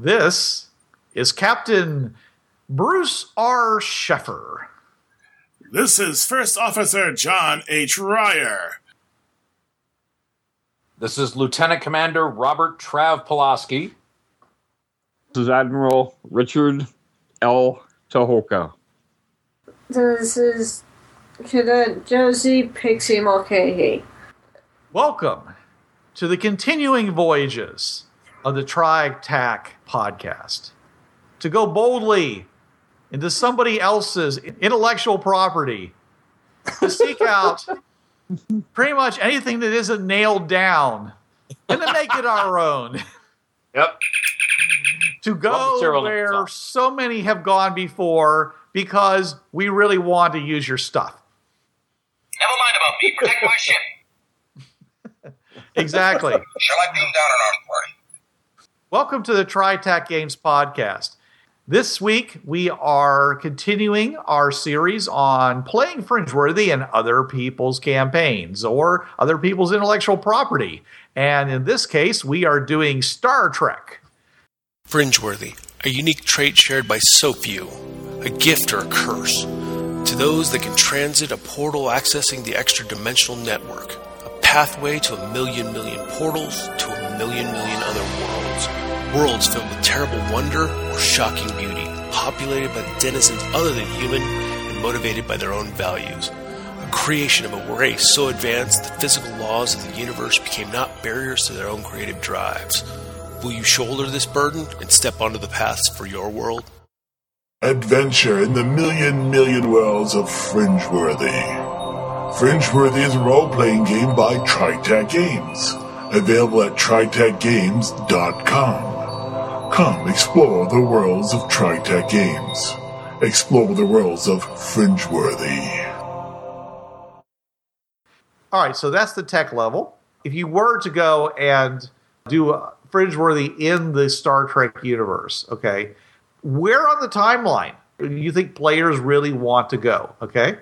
This is Captain Bruce R. Sheffer. This is First Officer John H. Ryer. This is Lieutenant Commander Robert Trav Pulaski. This is Admiral Richard L. Tucholka. This is Cadet Josie Pixie Mulcahy. Welcome to the continuing voyages of the TriTac podcast. To go boldly into somebody else's intellectual property, to seek out pretty much anything that isn't nailed down, and to make it our own. Yep. to go where song. so many have gone before because we really want to use your stuff. Never mind about me. Protect my ship. Exactly. Shall I beam down an armed party? Welcome to the TriTac Games podcast. This week we are continuing our series on playing Fringeworthy and other people's campaigns or other people's intellectual property. And in this case, we are doing Star Trek. Fringeworthy, a unique trait shared by so few, a gift or a curse. To those that can transit a portal accessing the extra dimensional network, a pathway to a million million portals to a million million other worlds. Worlds filled with terrible wonder or shocking beauty, populated by denizens other than human and motivated by their own values. A creation of a race so advanced the physical laws of the universe became not barriers to their own creative drives. Will you shoulder this burden and step onto the paths for your world? Adventure in the million million worlds of Fringeworthy. Fringeworthy is a role-playing game by TriTac Games. Available at TriTacGames.com. Come explore the worlds of TriTac Games. Explore the worlds of Fringeworthy. All right, so that's the tech level. If you were to go and do Fringeworthy in the Star Trek universe, okay, where on the timeline do you think players really want to go? Okay,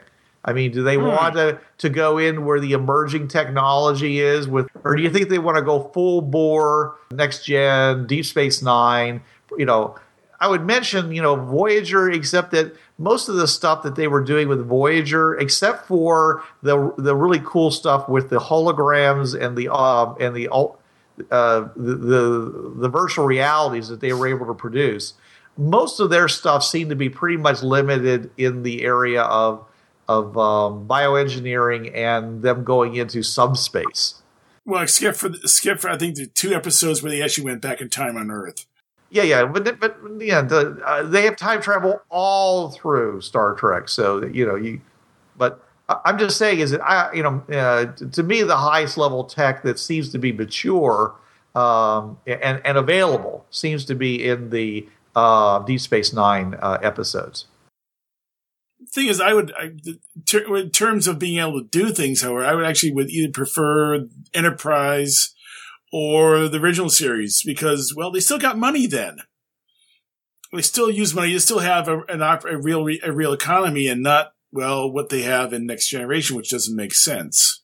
I mean, do they want to to go in where the emerging technology is with, or do you think they want to go full bore next gen, Deep Space Nine? You know, I would mention, you know, Voyager, except that most of the stuff that they were doing with Voyager, except for the the really cool stuff with the holograms and the um and the uh, the, the the virtual realities that they were able to produce, most of their stuff seemed to be pretty much limited in the area of of um, bioengineering and them going into subspace. Well, except for skip for I think the two episodes where they actually went back in time on Earth. Yeah, yeah, but but yeah, the, uh, they have time travel all through Star Trek. So that, you know you, but I'm just saying is that I you know uh, to me the highest level tech that seems to be mature um, and and available seems to be in the uh, Deep Space Nine uh, episodes. Thing is, I would, I, ter- in terms of being able to do things, however, I would actually would either prefer Enterprise or the original series because, well, they still got money then. They still use money. You still have a, an op- a real re- a real economy and not well what they have in Next Generation, which doesn't make sense.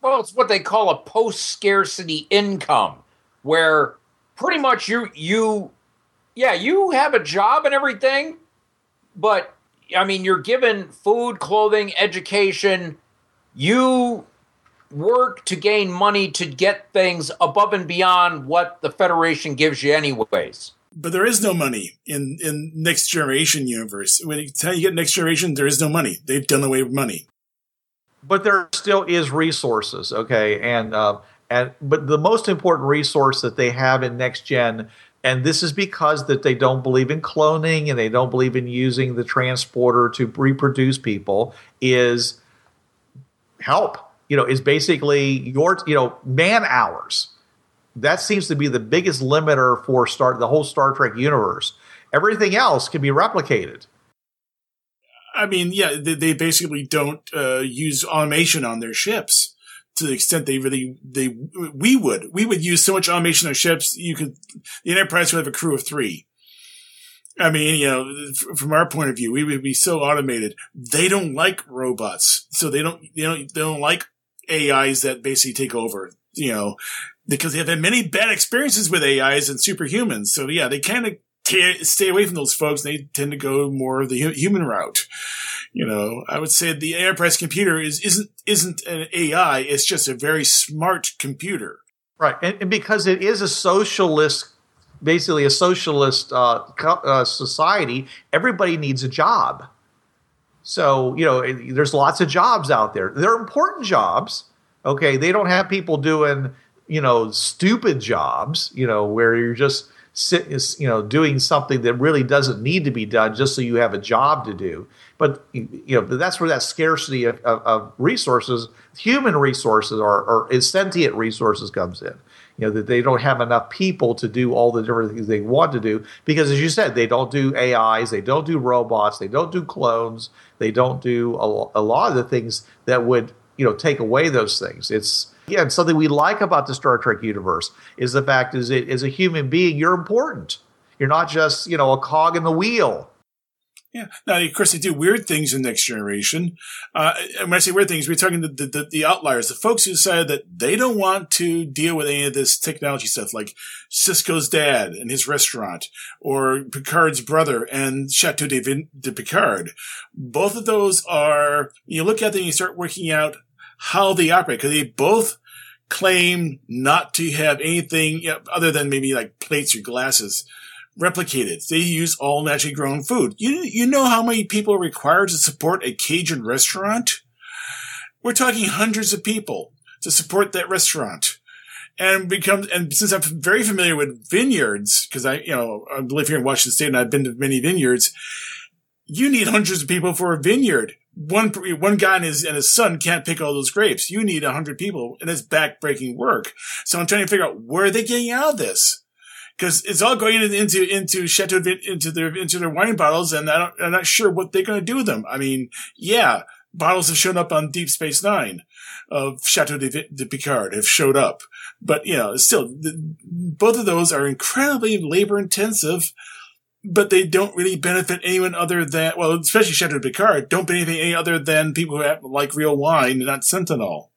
Well, it's what they call a post scarcity income, where pretty much you you yeah, you have a job and everything, but I mean you're given food, clothing, education, you work to gain money to get things above and beyond what the Federation gives you anyways. But there is no money in in Next Generation universe. When you tell you get Next Generation, there is no money. They've done away with money. but there still is resources okay and uh, and but the most important resource that they have in next gen and this is because that they don't believe in cloning and they don't believe in using the transporter to reproduce people is help. You know is basically your you know man hours. That seems to be the biggest limiter for start the whole star trek universe. Everything else can be replicated. I mean, yeah, they, basically don't uh, use automation on their ships to the extent they really they we would we would use so much automation on ships you could the Enterprise would have a crew of three. I mean, you know, from our point of view, we would be so automated. They don't like robots, so they don't they don't they don't like AIs that basically take over. you know, because they've had many bad experiences with AIs and superhumans. So yeah, they kind of t- stay away from those folks. They tend to go more the hu- human route. You know, I would say the enterprise computer is isn't isn't an AI. It's just a very smart computer. Right, and, and because it is a socialist, basically a socialist uh, co- uh, society, everybody needs a job. So you know, there's lots of jobs out there. They're important jobs. Okay, they don't have people doing you know stupid jobs. You know, where you're just sit, you know doing something that really doesn't need to be done just so you have a job to do. But you know, that's where that scarcity of, of, of resources, human resources, or, or sentient resources comes in. You know that they don't have enough people to do all the different things they want to do because as you said they don't do ais they don't do robots they don't do clones they don't do a, a lot of the things that would you know take away those things. It's again something we like about the star trek universe is the fact is it as a human being you're important. You're not just you know a cog in the wheel Yeah. Now, of course, they do weird things in Next Generation. Uh, and when I say weird things, we're talking the, the, the outliers, the folks who decided that they don't want to deal with any of this technology stuff, like Sisko's dad and his restaurant, or Picard's brother and Chateau de, Vin- de Picard. Both of those are, you look at them and you start working out how they operate, because they both claim not to have anything you know, other than maybe like plates or glasses replicated. They use all naturally grown food. You you know how many people are required to support a Cajun restaurant? We're talking hundreds of people to support that restaurant. And become and since I'm very familiar with vineyards, because I you know I live here in Washington State and I've been to many vineyards, you need hundreds of people for a vineyard. One one guy and his and his son can't pick all those grapes. You need a hundred people, and it's backbreaking work. So I'm trying to figure out where are they getting out of this because it's all going into into Chateau into their into their wine bottles, and I I'm not sure what they're going to do with them. I mean, yeah, bottles have shown up on Deep Space Nine of Chateau de, de Picard have showed up, but you know, still, the, both of those are incredibly labor intensive. But they don't really benefit anyone other than, well, especially Chateau de Picard, don't benefit any other than people who have, like real wine, not Sentinel.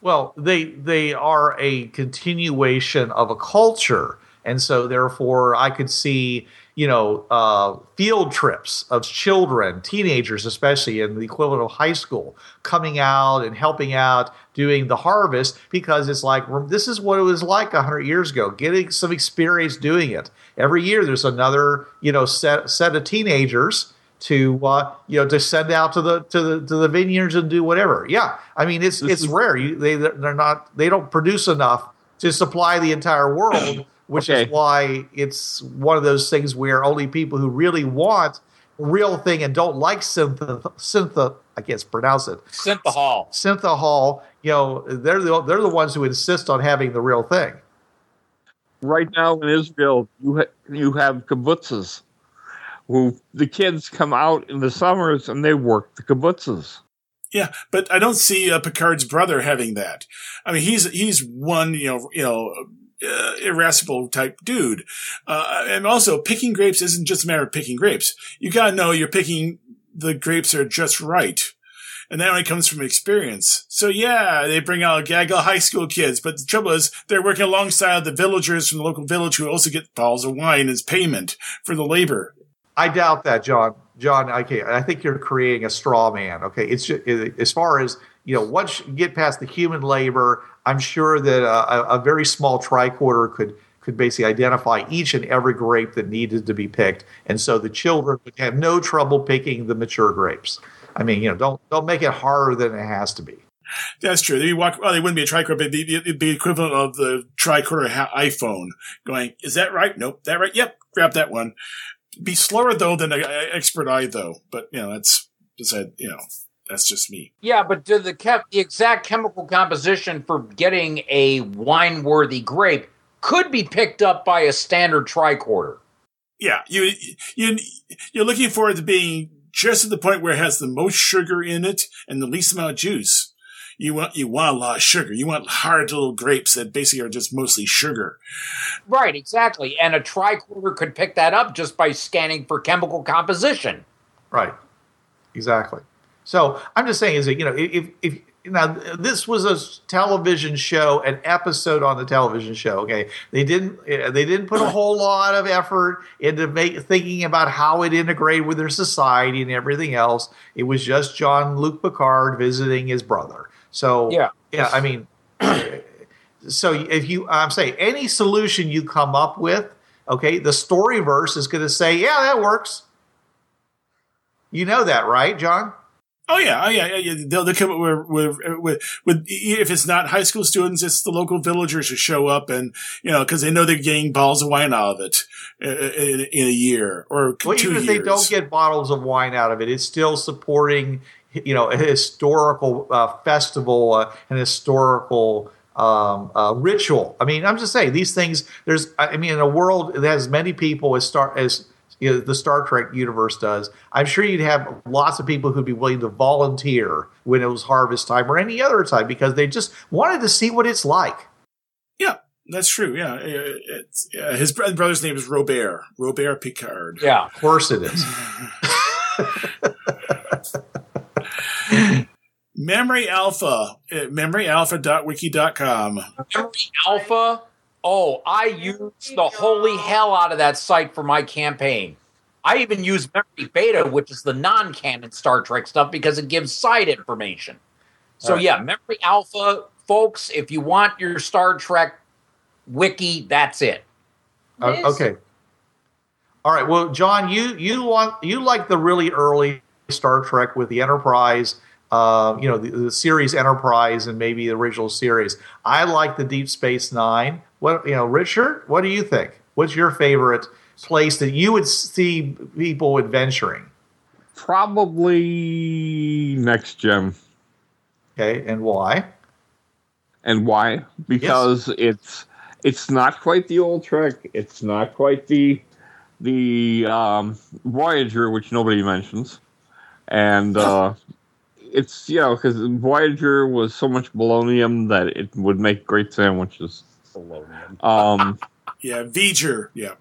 Well, they they are a continuation of a culture, and so therefore I could see you know uh, field trips of children, teenagers especially in the equivalent of high school, coming out and helping out doing the harvest because it's like this is what it was like hundred years ago, getting some experience doing it. Every year there's another you know set set of teenagers to uh, you know to send out to the to the to the vineyards and do whatever. Yeah, I mean it's This it's is- rare. You, they they're not they don't produce enough to supply the entire world, which is why it's one of those things where only people who really want a real thing and don't like synth synth I can't pronounce it Synthahol. synthahol. You know they're the they're the ones who insist on having the real thing. right now in Israel, you ha- you have kibbutzes, who the kids come out in the summers and they work the kibbutzes. Yeah, but I don't see uh, Picard's brother having that. I mean, he's he's one you know you know uh, irascible type dude, uh, and also picking grapes isn't just a matter of picking grapes. You gotta know you're picking the grapes are just right, and that only comes from experience. So yeah, they bring out a gaggle high school kids, but the trouble is they're working alongside the villagers from the local village who also get bottles of wine as payment for the labor. I doubt that, John. John, okay, I think you're creating a straw man. Okay, it's just, as far as you know. Once you get past the human labor, I'm sure that a, a, very small tricorder could could basically identify each and every grape that needed to be picked, and so the children would have no trouble picking the mature grapes. I mean, you know, don't don't make it harder than it has to be. That's true. They walk. Well, they wouldn't be a tricorder. It'd be, it'd be equivalent of the tricorder iPhone. Going, is that right? Nope. That right? Yep. Grab that one. Be slower though than an uh, expert eye though. But you know, that's beside. You know, that's just me. Yeah, but do the, chem- the exact chemical composition for getting a wine-worthy grape could be picked up by a standard tricorder. Yeah, you you you're looking for it to being just at the point where it has the most sugar in it and the least amount of juice. You want you want a lot of sugar. You want hard little grapes that basically are just mostly sugar. Right, exactly. And a tricorder could pick that up just by scanning for chemical composition. Right. Exactly. So I'm just saying is that you know if if now this was a television show, an episode on the television show. Okay, they didn't uh, they didn't put a whole lot of effort into make, thinking about how it integrated with their society and everything else. It was just Jean-Luc Picard visiting his brother. So Yeah. yeah. I mean, so if you I'm saying any solution you come up with, okay, the story verse is going to say, yeah, that works. You know that, right, John? Oh yeah, oh yeah, yeah. They'll, they'll come with, with, with, with, if it's not high school students, it's the local villagers who show up and, you know, cause they know they're getting bottles of wine out of it uh, in, in a year or Well, two even if years. they don't get bottles of wine out of it, it's still supporting, you know, a historical uh, festival, uh, an historical um, uh, ritual. I mean, I'm just saying these things. There's, I mean, in a world that has many people as start as you know, the Star Trek universe does, I'm sure you'd have lots of people who'd be willing to volunteer when it was harvest time or any other time because they just wanted to see what it's like. yeah, that's true. Yeah. It's, yeah. His brother's name is Robert, Robert Picard. Yeah. Of course, it is. Memory Alpha, memoryalpha.wiki.com. Memory Alpha. Oh, I used the holy hell out of that site for my campaign. I even use Memory Beta, which is the non-canon Star Trek stuff, because it gives side information. So Alright. yeah, Memory Alpha, folks. If you want your Star Trek wiki, that's it. Uh, okay. All right. Well, John, you you want you like the really early Star Trek with the Enterprise, uh, you know, the, the series Enterprise and maybe the original series. I like the Deep Space Nine. What you know, Richard? What do you think? What's your favorite place that you would see people adventuring? Probably next gen. Okay, and why? And why? Because it's it's not quite the old Trek. It's not quite the the um, Voyager, which nobody mentions, and uh, it's you know because Voyager was so much bolognium that it would make great sandwiches. Um, Yeah, V'ger. Yeah.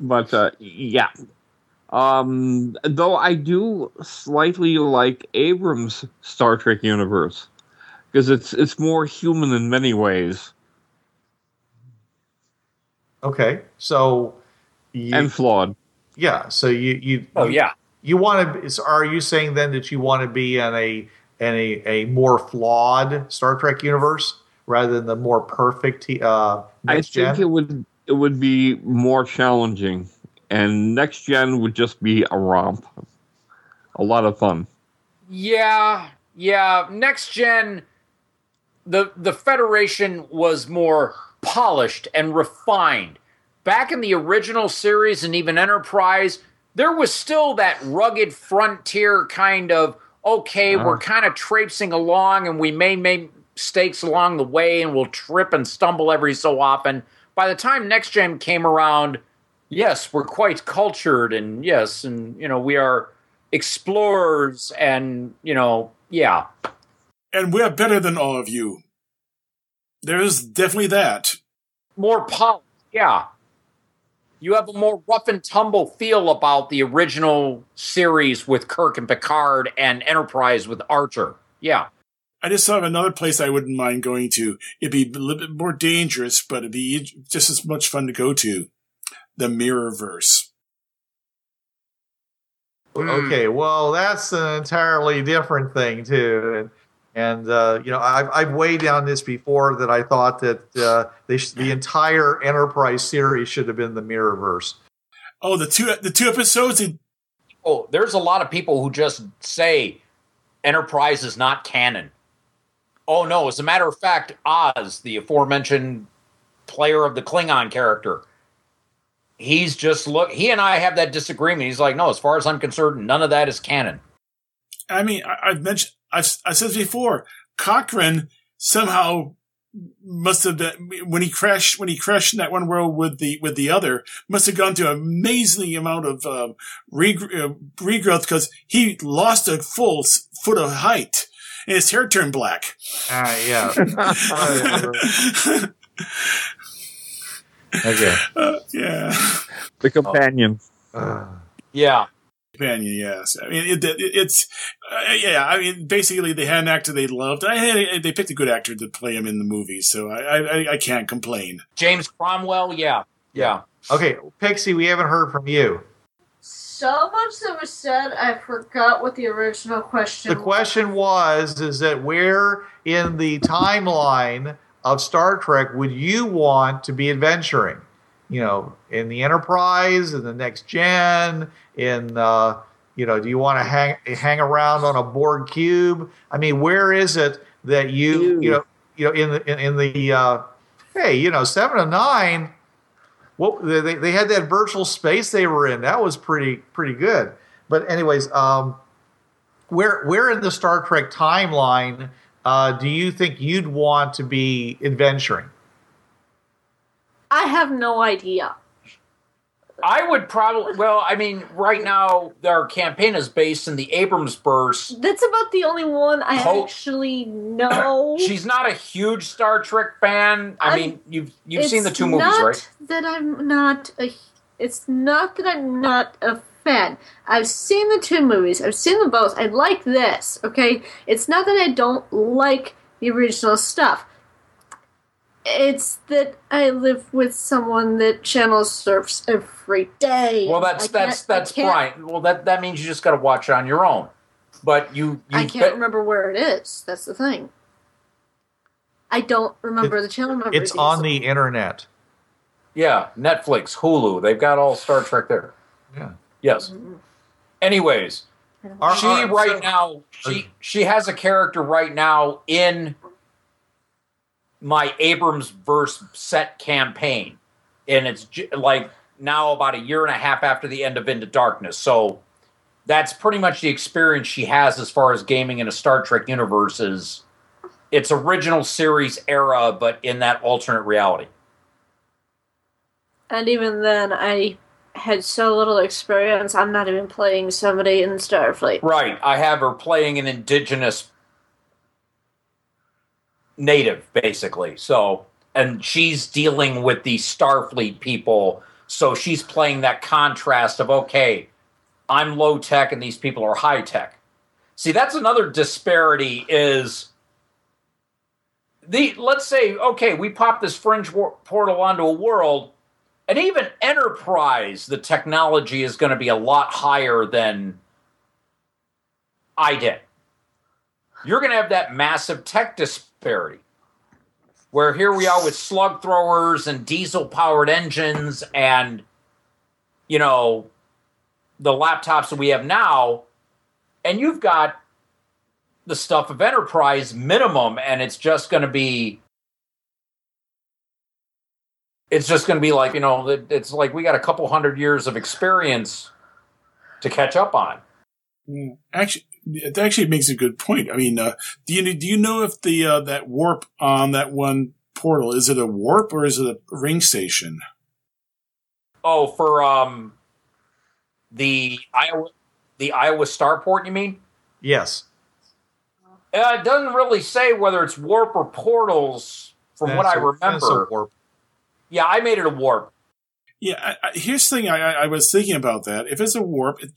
but uh, yeah. Um, though I do slightly like Abrams' Star Trek universe because it's it's more human in many ways Okay, so you, and flawed. yeah, so you you Oh yeah. you want to so are you saying then that you want to be in a in a, a more flawed star trek universe rather than the more perfect uh I next think gen it would it would be more challenging, and next gen would just be a romp, a lot of fun. Yeah, yeah. Next gen, the the Federation was more polished and refined. Back in the original series and even Enterprise, there was still that rugged frontier kind of okay, Uh-huh. we're kind of traipsing along and we may make mistakes along the way and we'll trip and stumble every so often. By the time Next Gen came around, yes, we're quite cultured and yes, and you know, we are explorers and you know, yeah. And we're better than all of you. There is definitely that. More polished, yeah. You have a more rough and tumble feel about the original series with Kirk and Picard and Enterprise with Archer. Yeah. I just thought of another place I wouldn't mind going to. It'd be a little bit more dangerous, but it'd be just as much fun to go to. The Mirrorverse. okay well that's an entirely different thing too and and uh, you know I've, I've weighed down this before that I thought that uh, they sh- the entire Enterprise series should have been the Mirrorverse. Oh, the two the two episodes. They, Oh, there's a lot of people who just say Enterprise is not canon. Oh no, as a matter of fact, Oz, the aforementioned player of the Klingon character, he's just look he and I have that disagreement. He's like, no, as far as I'm concerned, none of that is canon. I mean, I, I've mentioned, I've, I said before. Cochrane somehow must have been when he crashed when he crashed in that one world with the with the other must have gone to an amazing amount of um, regr- uh, regrowth because he lost a full foot of height and his hair turned black. Uh, yeah. okay. Uh, yeah. The companion. Uh, Yeah. companion. Yes, I mean it, it, it's uh, yeah. I mean basically they had an actor they loved. I had, they picked a good actor to play him in the movie, so I I, I can't complain. James Cromwell, yeah, yeah. Okay, Pixie, we haven't heard from you. So much that was said, I forgot what the original question. The question was is that where in the timeline of Star Trek would you want to be adventuring? You know, in the Enterprise, in the next gen, in uh, you know, do you want to hang hang around on a Borg cube? I mean, where is it that you you know you know in the in, in the uh, hey you know seven of nine? Well, they they had that virtual space they were in. That was pretty pretty good. But anyways, um, where where in the Star Trek timeline uh, do you think you'd want to be adventuring? I have no idea. I would probably. Well, I mean, right now our campaign is based in the Abrams verse. That's about the only one I actually know. She's not a huge Star Trek fan. I I'm- mean, you've you've seen the two movies, not right? That I'm not a. It's not that I'm not a fan. I've seen the two movies. I've seen them both. I like this. Okay, it's not that I don't like the original stuff. It's that I live with someone that channel surfs every day. Well, that's I that's that's can't- Well, that that means you just got to watch it on your own. But you, you I can't remember where it is. That's the thing. I don't remember the channel number. It's on the internet. Yeah, Netflix, Hulu, they've got all Star Trek there. Yeah. Yes. Mm-hmm. Anyways, Our- she our- right so- now she she has a character right now in my Abrams verse set campaign, and it's j- like now about a year and a half after the end of Into Darkness. So that's pretty much the experience she has as far as gaming in a Star Trek universe is its original series era, but in that alternate reality. And even then, I had so little experience. I'm not even playing somebody in Starfleet. Right. I have her playing an indigenous native, basically. So, and she's dealing with the Starfleet people. So she's playing that contrast of, okay, I'm low tech and these people are high tech. See, that's another disparity is the, let's say, okay, we pop this fringe portal onto a world and even enterprise, the technology is going to be a lot higher than I did. You're going to have that massive tech disparity. Where here we are with slug throwers and diesel powered engines and, you know, the laptops that we have now. And you've got the stuff of Enterprise minimum, and it's just going to be. It's just going to be like, you know it's like we got a couple hundred years of experience to catch up on. Mm. Actually, it actually makes a good point. I mean, uh, do you do you know if the uh, that warp on that one portal is it a warp or is it a ring station? Oh, for um the Iowa the Iowa Starport, you mean? Yes. Uh, it doesn't really say whether it's warp or portals, from what That's I a- that's a remember. warp. Yeah, I made it a warp. Yeah, I, I, here's the thing. I, I was thinking about that. If it's a warp, it,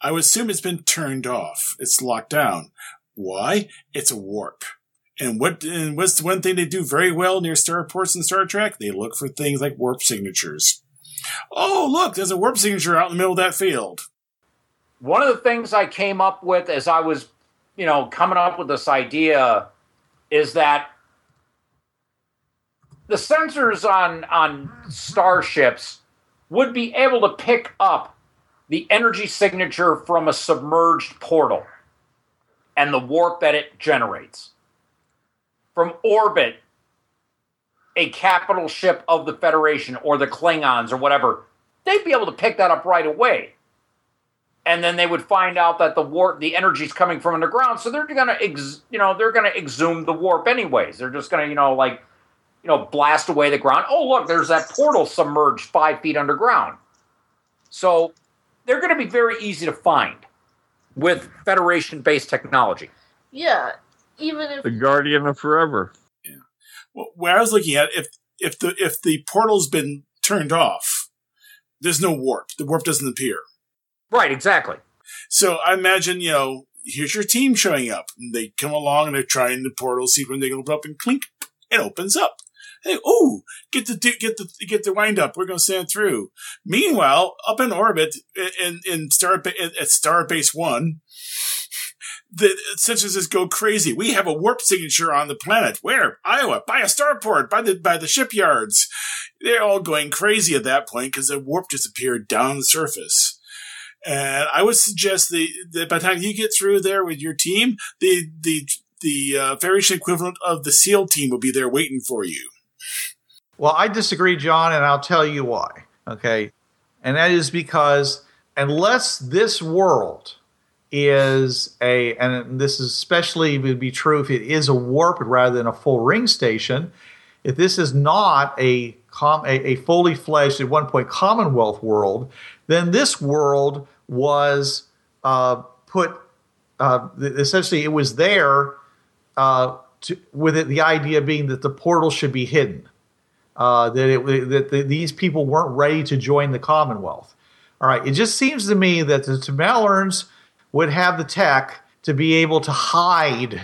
I would assume it's been turned off. It's locked down. Why? It's a warp. And what? And what's the one thing they do very well near starports in Star Trek? They look for things like warp signatures. Oh, look! There's a warp signature out in the middle of that field. One of the things I came up with as I was, you know, coming up with this idea is that the sensors on on starships would be able to pick up the energy signature from a submerged portal and the warp that it generates. From orbit, a capital ship of the Federation or the Klingons or whatever, they'd be able to pick that up right away. And then they would find out that the warp, the energy's coming from underground, so they're gonna, ex, you know, they're gonna exhume the warp anyways. They're just gonna, you know, like, you know, blast away the ground. Oh, look, there's that portal submerged five feet underground. So they're going to be very easy to find with Federation based technology. Yeah, even if The Guardian of Forever. Yeah. Well, where I was looking at, if if the if the portal's been turned off, there's no warp. The warp doesn't appear. Right, exactly. So I imagine, you know, here's your team showing up. And they come along and they're trying the portal, see when they can open up and clink, it opens up. Hey, oh, get the get the get the wind up. We're going to stand through. Meanwhile, up in orbit in in star at Starbase One, the censuses go crazy. We have a warp signature on the planet. Where? Iowa. By a starport. By the by the shipyards. They're all going crazy at that point because the warp just appeared down the surface. And I would suggest the, that by the time you get through there with your team, the the the uh, Federation equivalent of the SEAL team will be there waiting for you. Well, I disagree, John, and I'll tell you why. Okay. And that is because unless this world is a, and this is especially would be true if it is a warp rather than a full ring station, if this is not a, com, a, a fully fledged, at one point, Commonwealth world, then this world was uh, put, uh, essentially, it was there uh, to, with it, the idea being that the portal should be hidden uh, that it, that the, these people weren't ready to join the Commonwealth. All right, it just seems to me that the Tamalorns would have the tech to be able to hide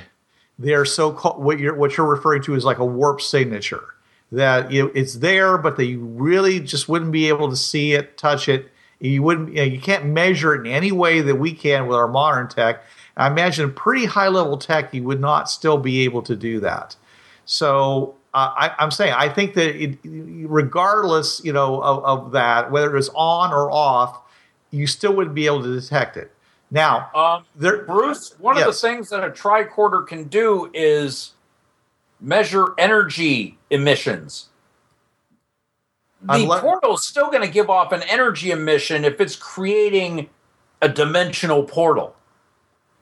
their so-called what you're what you're referring to as like a warp signature. That you know, it's there, but they really just wouldn't be able to see it, touch it. You wouldn't, you, know, you can't measure it in any way that we can with our modern tech. I imagine pretty high level tech, you would not still be able to do that. So I, am saying I think that it, regardless, you know, of, of, that, whether it's on or off, you still would be able to detect it. Now, um, there, Bruce, one yes. of the things that a tricorder can do is measure energy emissions. The Unless, portal is still going to give off an energy emission if it's creating a dimensional portal,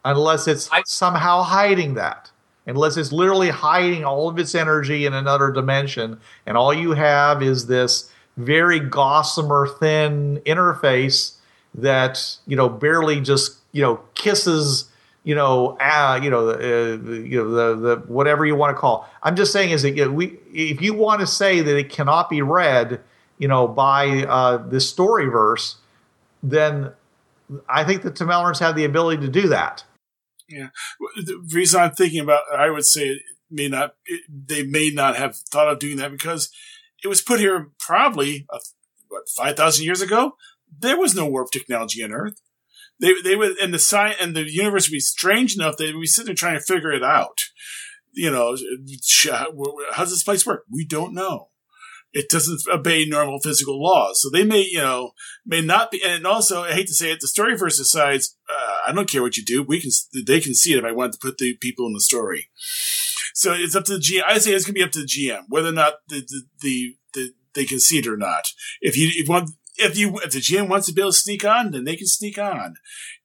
unless it's I, somehow hiding that unless it's literally hiding all of its energy in another dimension, and all you have is this very gossamer thin interface that you know barely just you know kisses you know uh, you know uh, you know the the whatever you want to call. I'm just saying is that you know, we if you want to say that it cannot be read you know by uh, this story verse, then I think the Tamalorns have the ability to do that. Yeah. The reason I'm thinking about, I would say it may not, it, they may not have thought of doing that because it was put here probably, uh, what, 5,000 years ago? There was no warp technology on Earth. They, they would, and the science, and the universe would be strange enough would be sitting there trying to figure it out. You know, how does this place work? We don't know it doesn't obey normal physical laws. So they may, you know, may not be. And also, I hate to say it, the storyverse decides, uh, I don't care what you do. We can, they can see it if I want to put the people in the story. So it's up to the GM. I say it's going to be up to the GM whether or not the, the, the, the they can see it or not. If you, if one, if you, if the GM wants to be able to sneak on, then they can sneak on.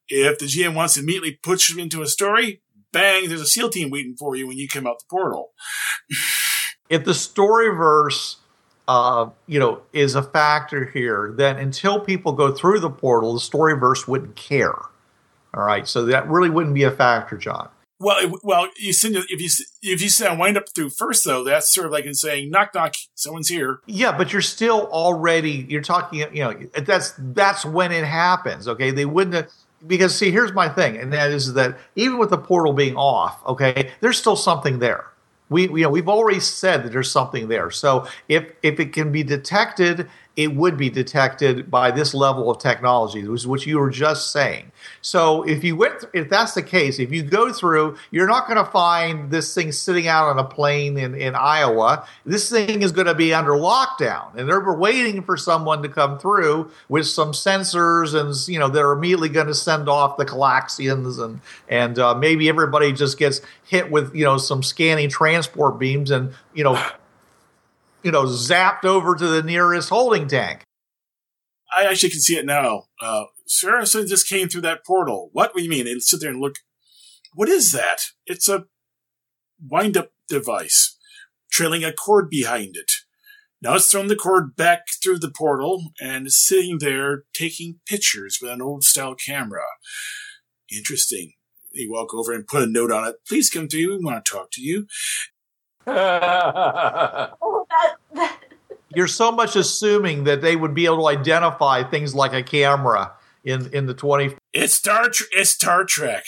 If the GM wants to immediately push them into a story, bang, there's a SEAL team waiting for you when you come out the portal. if the storyverse uh, you know, is a factor here, that until people go through the portal, the storyverse wouldn't care. All right, so that really wouldn't be a factor, John. Well, well, you send if you if you say wind up through first though, that's sort of like in saying knock knock, someone's here. Yeah, but you're still already you're talking. You know, that's that's when it happens. Okay, they wouldn't. Have, because see, here's my thing, and that is that even with the portal being off, okay, there's still something there we, you know, we've already said that there's something there. So if if it can be detected it would be detected by this level of technology, which is what you were just saying. So if you went, if that's the case, if you go through, you're not going to find this thing sitting out on a plane in, in Iowa. This thing is going to be under lockdown, and they're waiting for someone to come through with some sensors, and you know they're immediately going to send off the Calaxians, and and uh, maybe everybody just gets hit with you know some scanning transport beams, and you know you know, zapped over to the nearest holding tank. I actually can see it now. Uh, Saracen just came through that portal. What do you mean? They sit there and look. What is that? It's a wind up device trailing a cord behind it. Now it's thrown the cord back through the portal and is sitting there taking pictures with an old style camera. Interesting. They walk over and put a note on it. Please come through. We want to talk to you. that, that. You're so much assuming that they would be able to identify things like a camera in in the 20 It's Star. It's Star Trek.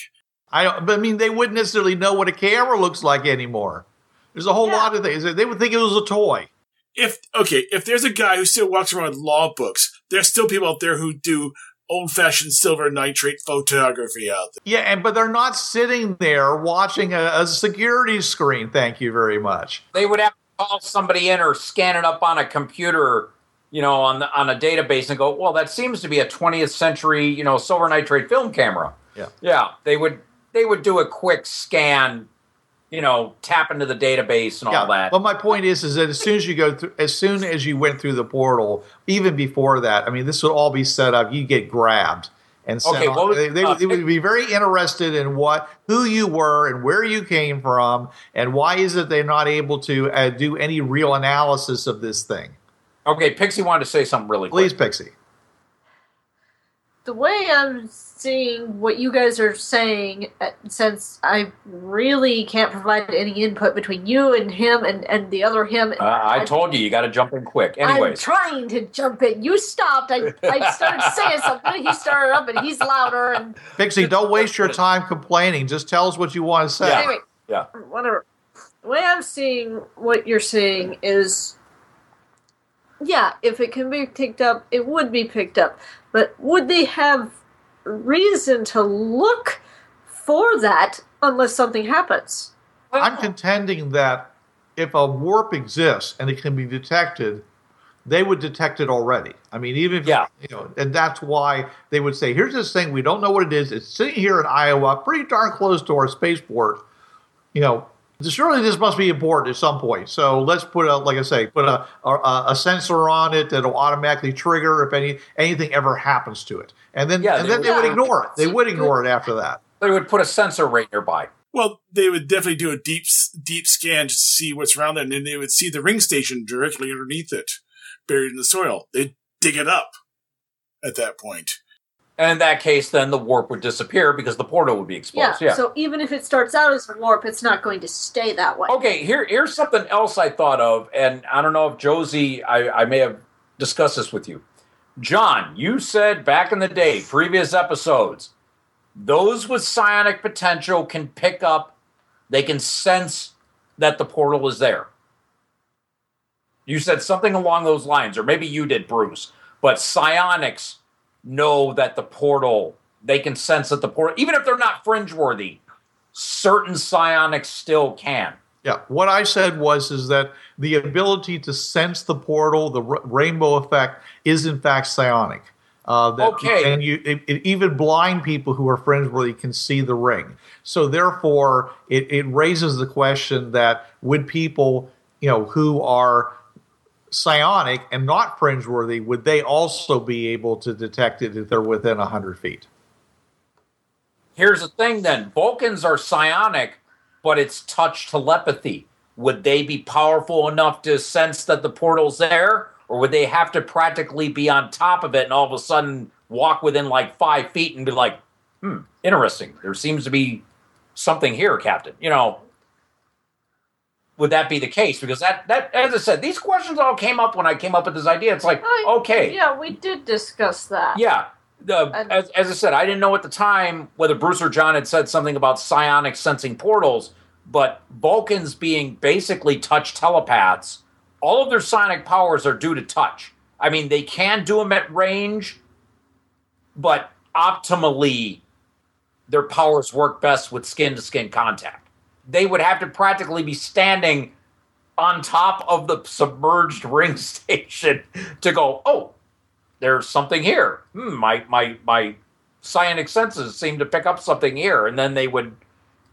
I but I mean they wouldn't necessarily know what a camera looks like anymore. There's a whole Yeah. lot of things. They would think it was a toy. If okay, if there's a guy who still walks around with law books, there's still people out there who do old-fashioned silver nitrate photography out there. Yeah, and but they're not sitting there watching a, a security screen. Thank you very much. They would have to call somebody in or scan it up on a computer, you know, on the, on a database and go, well, that seems to be a 20th century, you know, silver nitrate film camera. Yeah. Yeah, they would they would do a quick scan, you know, tap into the database and all that. But my point is, is that as soon as you go through, as soon as you went through the portal, even before that, I mean, this would all be set up. You get grabbed and so Okay, on- they, they, would- they would be very interested in what, who you were, and where you came from, and why is it they're not able to uh, do any real analysis of this thing? Okay, Pixie wanted to say something really Please, quick. Pixie. the way I'm seeing what you guys are saying, uh, since I really can't provide any input between you and him and, and the other him. Uh, I told you, you got to jump in quick. I'm trying to jump in. You stopped. I, I started saying something. He started up, and he's louder. And Pixie, don't waste your time complaining. Just tell us what you want to say. Yeah. anyway, yeah. whatever. The way I'm seeing what you're saying is, yeah, if it can be picked up, it would be picked up. But would they have reason to look for that unless something happens? I'm contending that if a warp exists and it can be detected, they would detect it already. I mean, even if Yeah. you know, and that's why they would say, "Here's this thing. We don't know what it is. It's sitting here in Iowa, pretty darn close to our spaceport. You know, surely this must be important at some point. So let's put a, like I say, put a a, a sensor on it that'll automatically trigger if any anything ever happens to it, and then Yeah, and they then would- they would Yeah. ignore it. They would ignore it after that. They would put a sensor right nearby. Well, they would definitely do a deep deep scan to see what's around there, and then they would see the ring station directly underneath it, buried in the soil. They'd dig it up at that point. And in that case, then the warp would disappear because the portal would be Yeah, exposed. Yeah. So even if it starts out as a warp, it's not going to stay that way. Okay, here here's something else I thought of, and I don't know if Josie, I, I may have discussed this with you. John, you said back in the day, previous episodes, those with psionic potential can pick up, they can sense that the portal is there. You said something along those lines, or maybe you did, Bruce. But psionics know that the portal, they can sense that the portal, even if they're not fringe worthy, certain psionics still can. Yeah, what I said was is that the ability to sense the portal, the r- rainbow effect, is in fact psionic. Uh, that, Okay. and you it, it, even blind people who are fringe-worthy can see the ring. So therefore, it, it raises the question that would people, you know, who are psionic and not fringe-worthy, would they also be able to detect it if they're within hundred feet? Here's the thing then Vulcans are psionic, but it's touch telepathy. Would they be powerful enough to sense that the portal's there? Or would they have to practically be on top of it and all of a sudden walk within like five feet and be like, hmm, interesting. There seems to be something here, Captain. You know, would that be the case? Because that, that as I said, these questions all came up when I came up with this idea. It's like, I- okay, Yeah, we did discuss that. yeah. The, And- as, as I said, I didn't know at the time whether Bruce or John had said something about psionic sensing portals, but Vulcans being basically touch telepaths, all of their psionic powers are due to touch. I mean, they can do them at range, but optimally, their powers work best with skin to skin contact. They would have to practically be standing on top of the submerged ring station to go, oh, there's something here. Hmm, my my my psionic senses seem to pick up something here, and then they would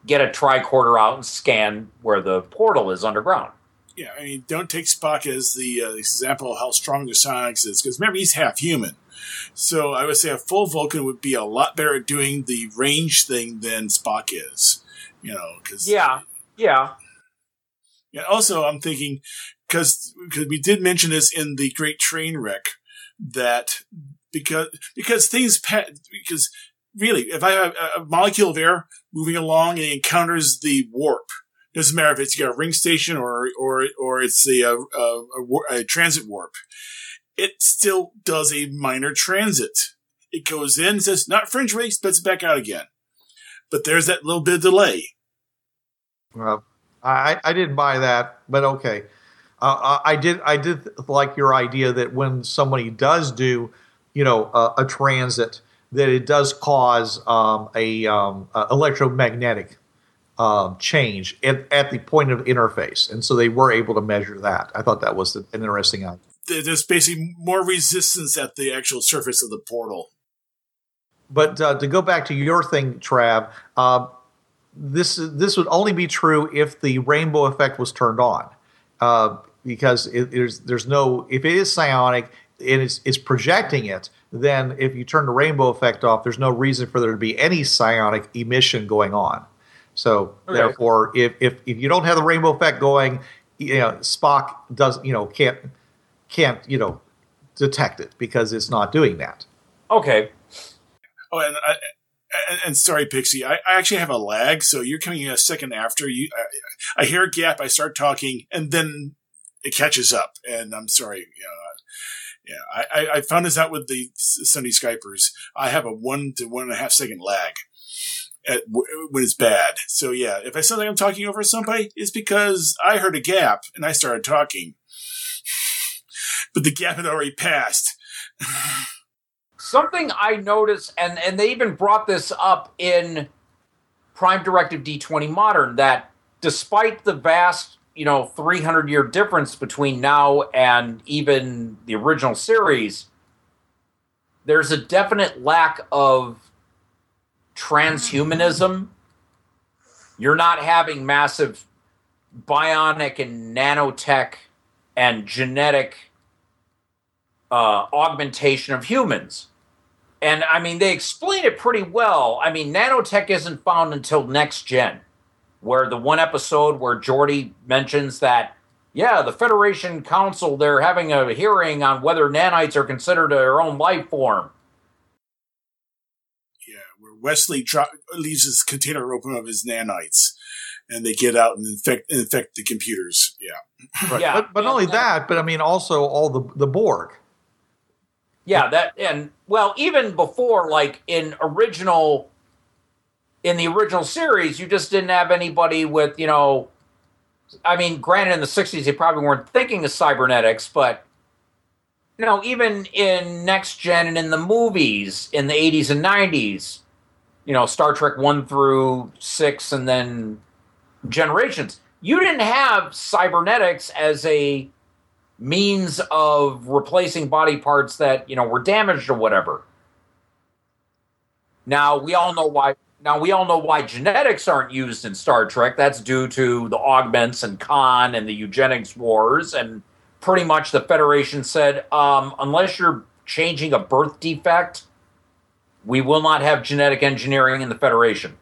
get a tricorder out and scan where the portal is underground. Yeah, I mean, don't take Spock as the uh, example of how strong the psionics is, because remember, he's half human. So I would say a full Vulcan would be a lot better at doing the range thing than Spock is. You know, because Yeah, yeah, Yeah, also, I'm thinking because we did mention this in the Great Train Wreck that because because things pa- because really if I have a- molecule of air moving along and encounters the warp, doesn't matter if it's got a ring station or or or it's a a, a, a, transit warp, it still does a minor transit. It goes in, says not fringe worthy, spits it back out again. But there's that little bit of delay. Well, I, I didn't buy that, but okay. Uh, I did I did like your idea that when somebody does do, you know, a, a transit, that it does cause um, a, um, a electromagnetic um, change at, at the point of interface, and so they were able to measure that. I thought that was an interesting idea. There's basically more resistance at the actual surface of the portal. But uh, to go back to your thing, Trav, uh, this this would only be true if the rainbow effect was turned on, uh, because it, there's there's no if it is psionic and it's it's projecting it, then if you turn the rainbow effect off, there's no reason for there to be any psionic emission going on. So Okay. therefore, if, if if you don't have the rainbow effect going, you know Spock does you know can't can't you know detect it because it's not doing that. Okay. Oh, and I, and, and sorry, Pixie, I, I actually have a lag, so you're coming in a second after you. I, I hear a gap, I start talking, and then it catches up. And I'm sorry. Uh, yeah, I, I, found this out with the Sunday Skypers. I have a one to one and a half second lag at, when it's bad. So yeah, if I sound like I'm talking over somebody, it's because I heard a gap and I started talking, but the gap had already passed. Something I noticed, and, and they even brought this up in Prime Directive D20 Modern, that despite the vast, you know, 300 year difference between now and even the original series, there's a definite lack of transhumanism. You're not having massive bionic and nanotech and genetic uh, augmentation of humans. And I mean, they explain it pretty well. I mean, nanotech isn't found until next gen, where the one episode where Geordi mentions that, yeah, the Federation Council, they're having a hearing on whether nanites are considered their own life form. Yeah, where Wesley dro- leaves his container open of his nanites, and they get out and infect infect the computers. Yeah, Yeah. But, but not only And- that, but I mean also all the the Borg. Yeah, that and well, even before, like in original, in the original series, you just didn't have anybody with you know. I mean, granted, in the '60s, they probably weren't thinking of cybernetics, but you know, even in next gen and in the movies in the '80s and '90s, you know, Star Trek one through six, and then Generations, you didn't have cybernetics as a means of replacing body parts that you know were damaged or whatever. Now we all know why. Now we all know why genetics aren't used in Star Trek. That's due to the augments and Khan and the eugenics wars, and pretty much the Federation said, um, unless you're changing a birth defect, we will not have genetic engineering in the Federation.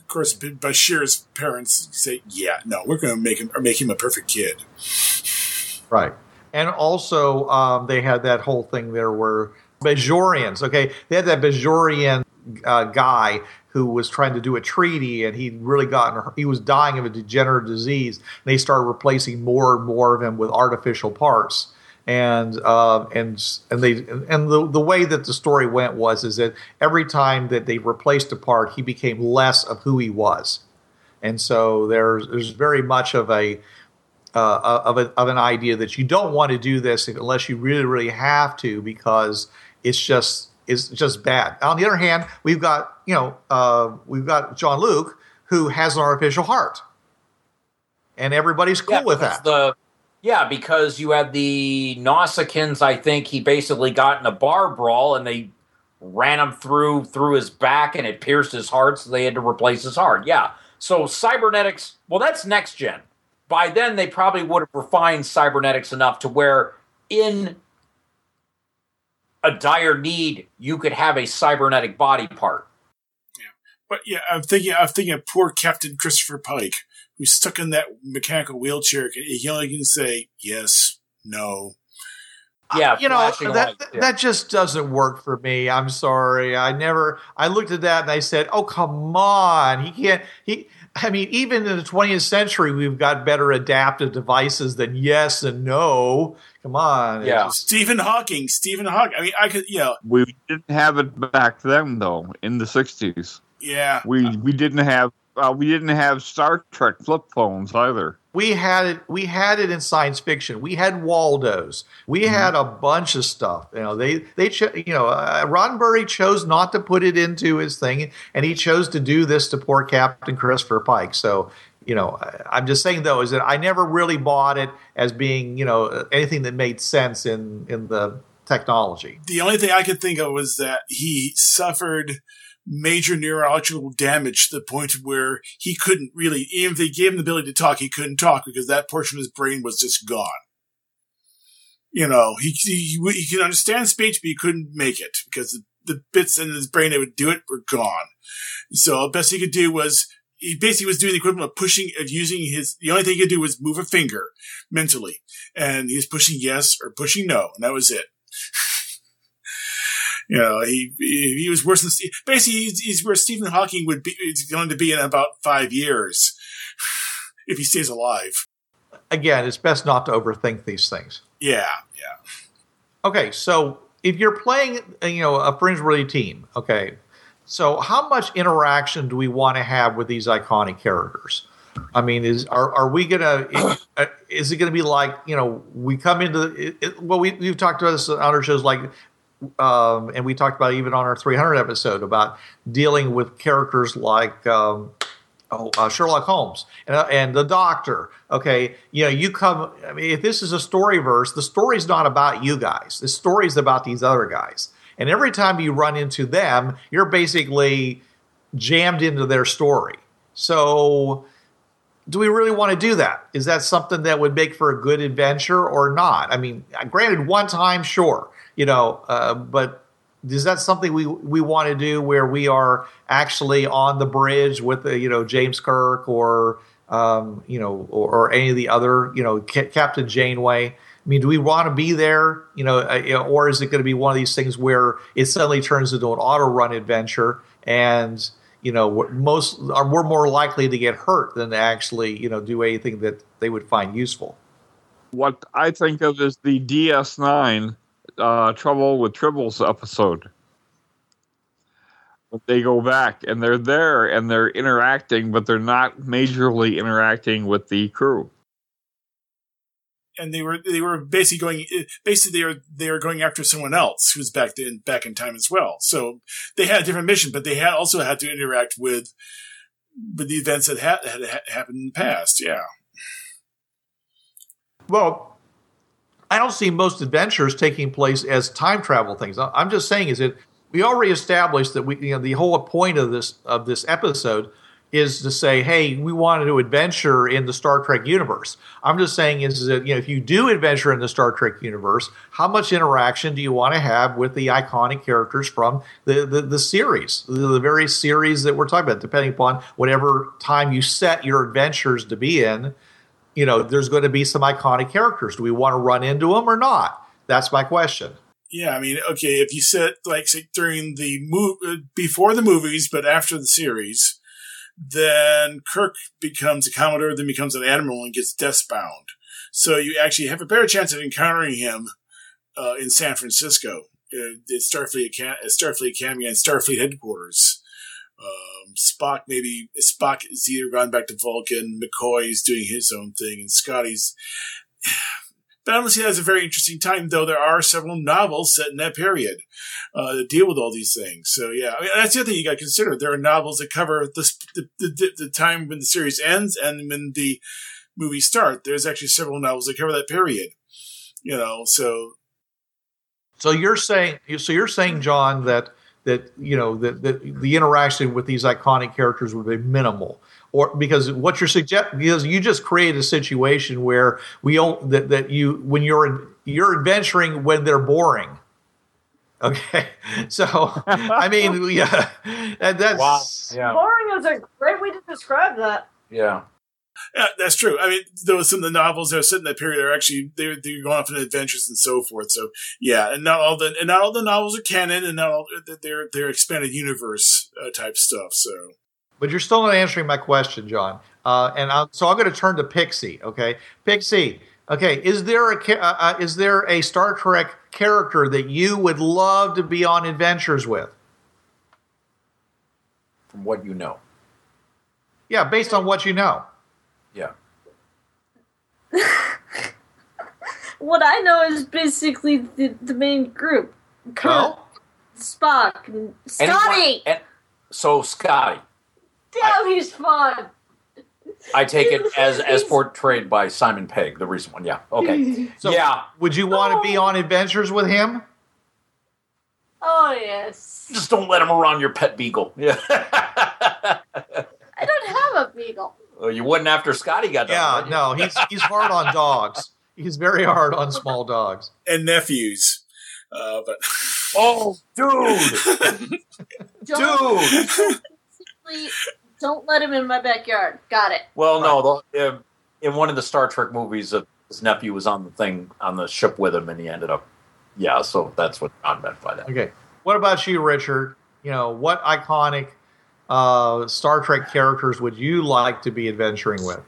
of course, Bashir's parents say, "Yeah, no, we're going to make him or make him a perfect kid." Right. And also, um, they had that whole thing there where Bajorians, okay, they had that Bajorian uh, guy who was trying to do a treaty and he'd really gotten, he was dying of a degenerative disease. And they started replacing more and more of him with artificial parts. And uh, and and they and the the way that the story went was is that every time that they replaced a part, he became less of who he was, and so there's there's very much of a uh, of, a, of an idea that you don't want to do this unless you really really have to because it's just it's just bad. On the other hand, we've got you know uh, we've got Jean-Luc who has an artificial heart, and everybody's cool with that. The yeah, because you had the Nausicaans. I think he basically got in a bar brawl, and they ran him through through his back, and it pierced his heart, so they had to replace his heart. Yeah, so cybernetics. Well, that's next gen. By then, they probably would have refined cybernetics enough to where, in a dire need, you could have a cybernetic body part. Yeah, but yeah, I'm thinking, I'm thinking of poor Captain Christopher Pike, who's stuck in that mechanical wheelchair. Can he only can say yes, no. Yeah, you know that lights, that- yeah. that just doesn't work for me. I'm sorry. I never. I looked at that and I said, "Oh come on, he can't." He I mean, even in the 20th century, we've got better adaptive devices than yes and no. Come on. Yeah. Stephen Hawking, Stephen Hawking. I mean, I could, you know, We didn't have it back then, though. In the '60s, yeah. we we didn't have uh, we didn't have Star Trek flip phones either. We had it we had it in science fiction. We had waldos. We had a bunch of stuff. You know they they cho- you know uh, roddenberry chose not to put it into his thing and he chose to do this to poor captain christopher pike. So you know i'm just saying though is that i never really bought it as being you know anything that made sense in in the technology. The only thing I could think of was that he suffered major neurological damage to the point where he couldn't really, even if they gave him the ability to talk, he couldn't talk because that portion of his brain was just gone. You know, he, he, he could understand speech, but he couldn't make it because the, the bits in his brain that would do it were gone. So the best he could do was he basically was doing the equivalent of pushing of using his the only thing he could do was move a finger mentally and he was pushing yes or pushing no and that was it you know he he, was worse than Ste- basically he's, he's where Stephen Hawking would be is going to be in about five years if he stays alive again it's best not to overthink these things yeah yeah Okay, so if you're playing, you know, a fringe-worthy team, okay, so how much interaction do we want to have with these iconic characters? I mean, is are are we gonna? Is it gonna be like you know we come into it, it, well we we've talked about this on other shows like. Um, and we talked about even on our 300 episode about dealing with characters like um, oh, uh, Sherlock Holmes and, uh, and the Doctor. Okay, you know, you come. I mean, if this is a story verse, the story's not about you guys. The story's about these other guys. And every time you run into them, you're basically jammed into their story. So, do we really want to do that? Is that something that would make for a good adventure or not? I mean, granted, one time, sure, you know, uh, but is that something we we want to do where we are actually on the bridge with uh, you know James Kirk or um, you know or, or any of the other you know Ca- Captain Janeway? I mean, do we want to be there? You know, uh, or is it going to be one of these things where it suddenly turns into an auto run adventure and you know most are we're more likely to get hurt than to actually you know do anything that they would find useful. What I think of is the DS9 uh, Trouble with Tribbles episode. But They go back and they're there and they're interacting, but they're not majorly interacting with the crew. and they were they were basically going basically they were they are going after someone else who's back in back in time as well. So they had a different mission, but they had also had to interact with with the events that had, had, had happened in the past. Yeah, Well, I don't see most adventures taking place as time travel things. I'm just saying is that we already established that we you know the whole point of this of this episode is to say, hey, we wanted to adventure in the Star Trek universe. I'm just saying is that you know if you do adventure in the Star Trek universe, how much interaction do you want to have with the iconic characters from the the, the series, the, the various series that we're talking about, depending upon whatever time you set your adventures to be in you know, there's going to be some iconic characters. Do we want to run into them or not? That's my question. yeah. I mean, okay, if you sit like say, during the move before the movies, but after the series, then Kirk becomes a commodore, then becomes an admiral, and gets deathbound. So you actually have a better chance of encountering him uh, in San Francisco uh, at Starfleet, Starfleet Academy and Starfleet headquarters. Um, Spock maybe Spock is either gone back to Vulcan. McCoy's doing his own thing, and Scotty's. But I don't see that as a very interesting time, though. There are several novels set in that period uh, that deal with all these things. So yeah, I mean, that's the other thing you got to consider. There are novels that cover the, the the the time when the series ends and when the movies start. There's actually several novels that cover that period. You know, so So you're saying, so you're saying, John, that that you know that, that the interaction with these iconic characters would be minimal, or because what you're suggesting, because you just create a situation where we don't that that you when you're you're adventuring when they're boring. Okay, so I mean, yeah, that, that's Yeah. Boring is a great way to describe that. Yeah. Yeah, that's true. I mean, there was some of the novels that are set in that period are actually they're they're going off on adventures and so forth. So yeah, and not all the and not all the novels are canon, and not all they're they're expanded universe uh, type stuff. So but you're still not answering my question, John. Uh, and i so I'm going to turn to Pixie. Okay, Pixie. Okay, is there a uh, uh, is there a Star Trek character that you would love to be on adventures with? From what you know. Yeah, based on what you know. Yeah. What I know is basically the, the main group. Kirk, Well, Spock, and Anyone- Scotty. and- so Scotty, Damn, he's fun. I take it as as portrayed by Simon Pegg, the recent one. Yeah. Okay. so yeah. would you want to be oh. on adventures with him? Oh yes. Just don't let him around your pet beagle. Yeah. I don't have a beagle. Well, you wouldn't after Scotty got done. Yeah, would no, he's he's hard on dogs. He's very hard on small dogs. and nephews. Uh, but Oh, dude, dude. don't let him in my backyard. Got it. Well, no, the, uh, in one of the Star Trek movies, uh, his nephew was on the thing on the ship with him, and he ended up. Yeah, so that's what John meant by that. Okay. What about you, Richard? You know, what iconic uh, Star Trek characters would you like to be adventuring with?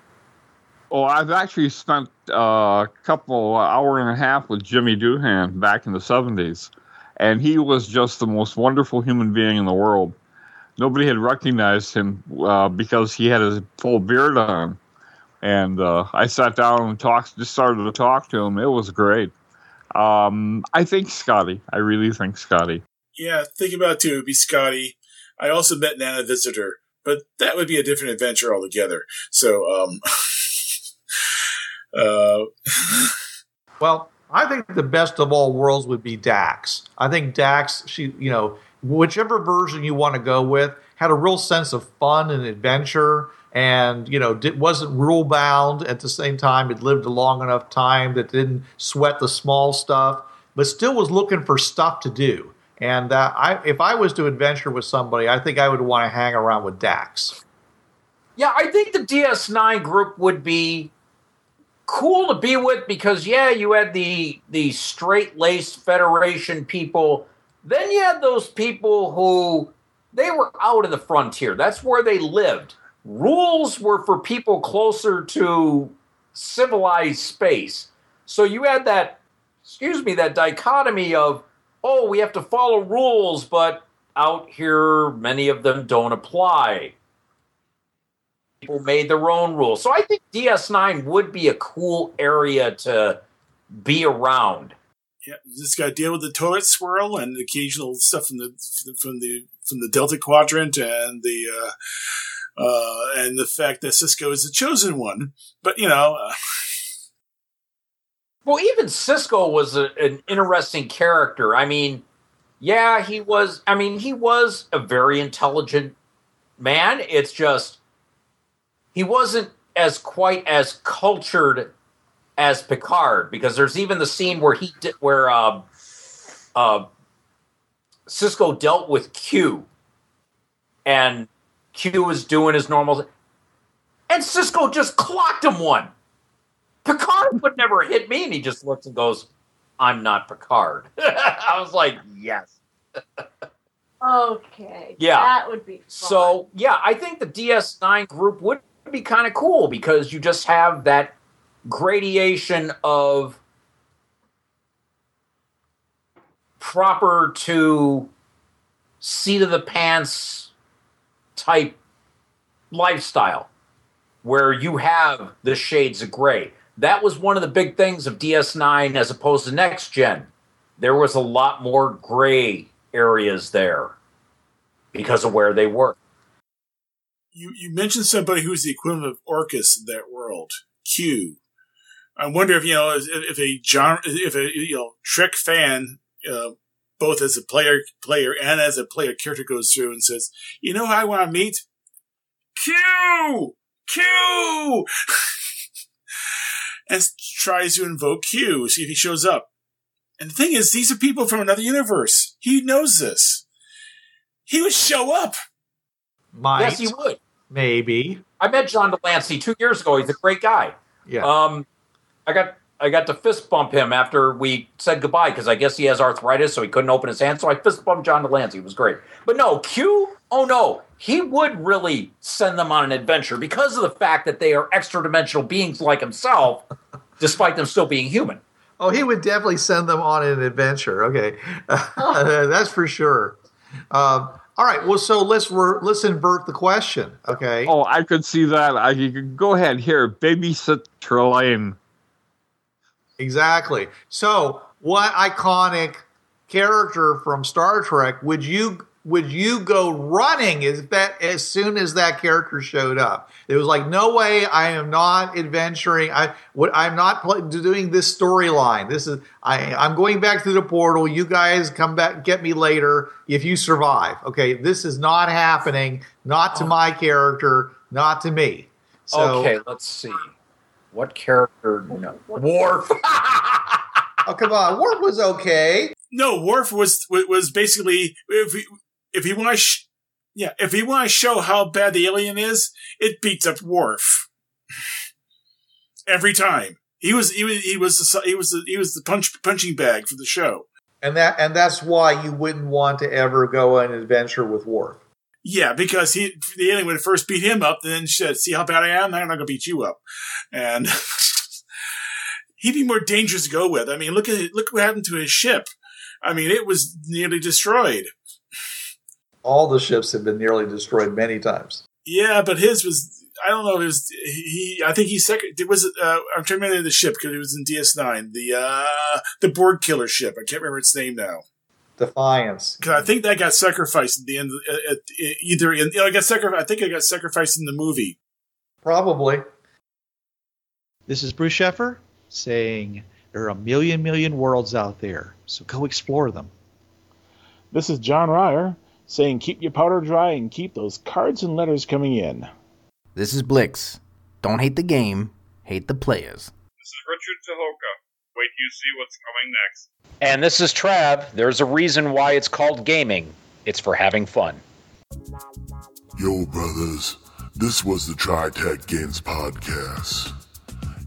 Well, I've actually spent uh, a couple hour and a half with Jimmy Doohan back in the '70s, and he was just the most wonderful human being in the world. Nobody had recognized him uh, because he had his full beard on, and uh, I sat down and talked, just started to talk to him. It was great. Um, I think Scotty. I really think Scotty. yeah, think about it too. It'd be Scotty. I also met Nana Visitor, but that would be a different adventure altogether. So, um, uh, Well, I think the best of all worlds would be Dax. I think Dax, she, you know, whichever version you want to go with, had a real sense of fun and adventure, and you know, did, wasn't rule bound at the same time. It lived a long enough time that didn't sweat the small stuff, but still was looking for stuff to do. And uh, I, if I was to adventure with somebody, I think I would want to hang around with Dax. Yeah, I think the DS9 group would be cool to be with because yeah, you had the the straight laced Federation people. Then you had those people who they were out of the frontier. That's where they lived. Rules were for people closer to civilized space. So you had that excuse me, that dichotomy of oh, we have to follow rules, but out here many of them don't apply people made their own rules. So I think DS9 would be a cool area to be around. yeah, you just got to deal with the toilet swirl and occasional stuff from the from the from the Delta Quadrant and the uh, uh, and the fact that Sisko is the chosen one. But you know, uh, Well, even Sisko was a, an interesting character. I mean, yeah, he was. I mean, he was a very intelligent man. It's just he wasn't as quite as cultured as Picard because there's even the scene where he did, where uh, uh, Sisko dealt with Q, and Q was doing his normal, and Sisko just clocked him one. Picard would never hit me, and he just looks and goes, "I'm not Picard." I was like, "Yes." Okay. Yeah. That would be fun. So yeah, I think the DS9 group would be kind of cool because you just have that gradation of proper to seat of the pants type lifestyle where you have the shades of gray. That was one of the big things of DS9 as opposed to next gen. There was a lot more gray areas there because of where they were. you you mentioned somebody who's the equivalent of Orcus in that world, Q. I wonder if you know if, if a genre, if a you know Trek fan, uh, both as a player player and as a player character goes through and says, you know, I want to meet Q, Q, and tries to invoke Q, see if he shows up. And the thing is, these are people from another universe. He knows this. He would show up. Might, Yes, he would. maybe. I met John de Lancie two years ago. He's a great guy. Yeah. Um, I got I got to fist bump him after we said goodbye because I guess he has arthritis, so he couldn't open his hand. So I fist bumped John de Lancie. It was great. But no, Q. Oh no, he would really send them on an adventure because of the fact that they are extra dimensional beings like himself, despite them still being human. Oh, he would definitely send them on an adventure. Okay, that's for sure. Um, all right. Well, so let's re- let's invert the question. Okay. Oh, I could see that. I you could go ahead here, babysit Trelane. Exactly. So, what iconic character from Star Trek would you would you go running as that as soon as that character showed up? It was like, no way, I am not adventuring. I what I'm not pl- doing this storyline. This is I I'm going back through the portal. You guys come back get me later if you survive. Okay, this is not happening. Not to oh. my character. Not to me. So, okay, let's see. What character? No. Worf. oh come on, Worf was okay. No, Worf was was basically if he, if he want to, sh- yeah, if he want to show how bad the alien is, it beats up Worf every time. He was he was he was the, he was the, he was the punch punching bag for the show. And that and that's why you wouldn't want to ever go on an adventure with Worf. Yeah, because he the alien would first beat him up, then said, "See how bad I am? I'm not gonna beat you up," and he'd be more dangerous to go with. I mean, look at look what happened to his ship. I mean, it was nearly destroyed. All the ships have been nearly destroyed many times. Yeah, but his was I don't know. It was he? I think he second. It was uh, I'm trying to remember the ship because it was in DS9. The uh the Borg killer ship. I can't remember its name now. Defiance. Because I think that got sacrificed at the end. At, at, either in, you know, I got sacrificed. I think it got sacrificed in the movie. Probably. This is Bruce Sheffer saying there are a million million worlds out there, so go explore them. This is John Ryer saying keep your powder dry and keep those cards and letters coming in. This is Blix. Don't hate the game, hate the players. This is Richard Tucholka. Wait till you see what's coming next. And this is Trav. There's a reason why it's called gaming. It's for having fun. Yo, brothers, this was the TriTac Games Podcast.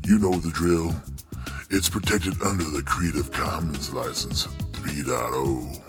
You know the drill. It's protected under the Creative Commons License 3.0.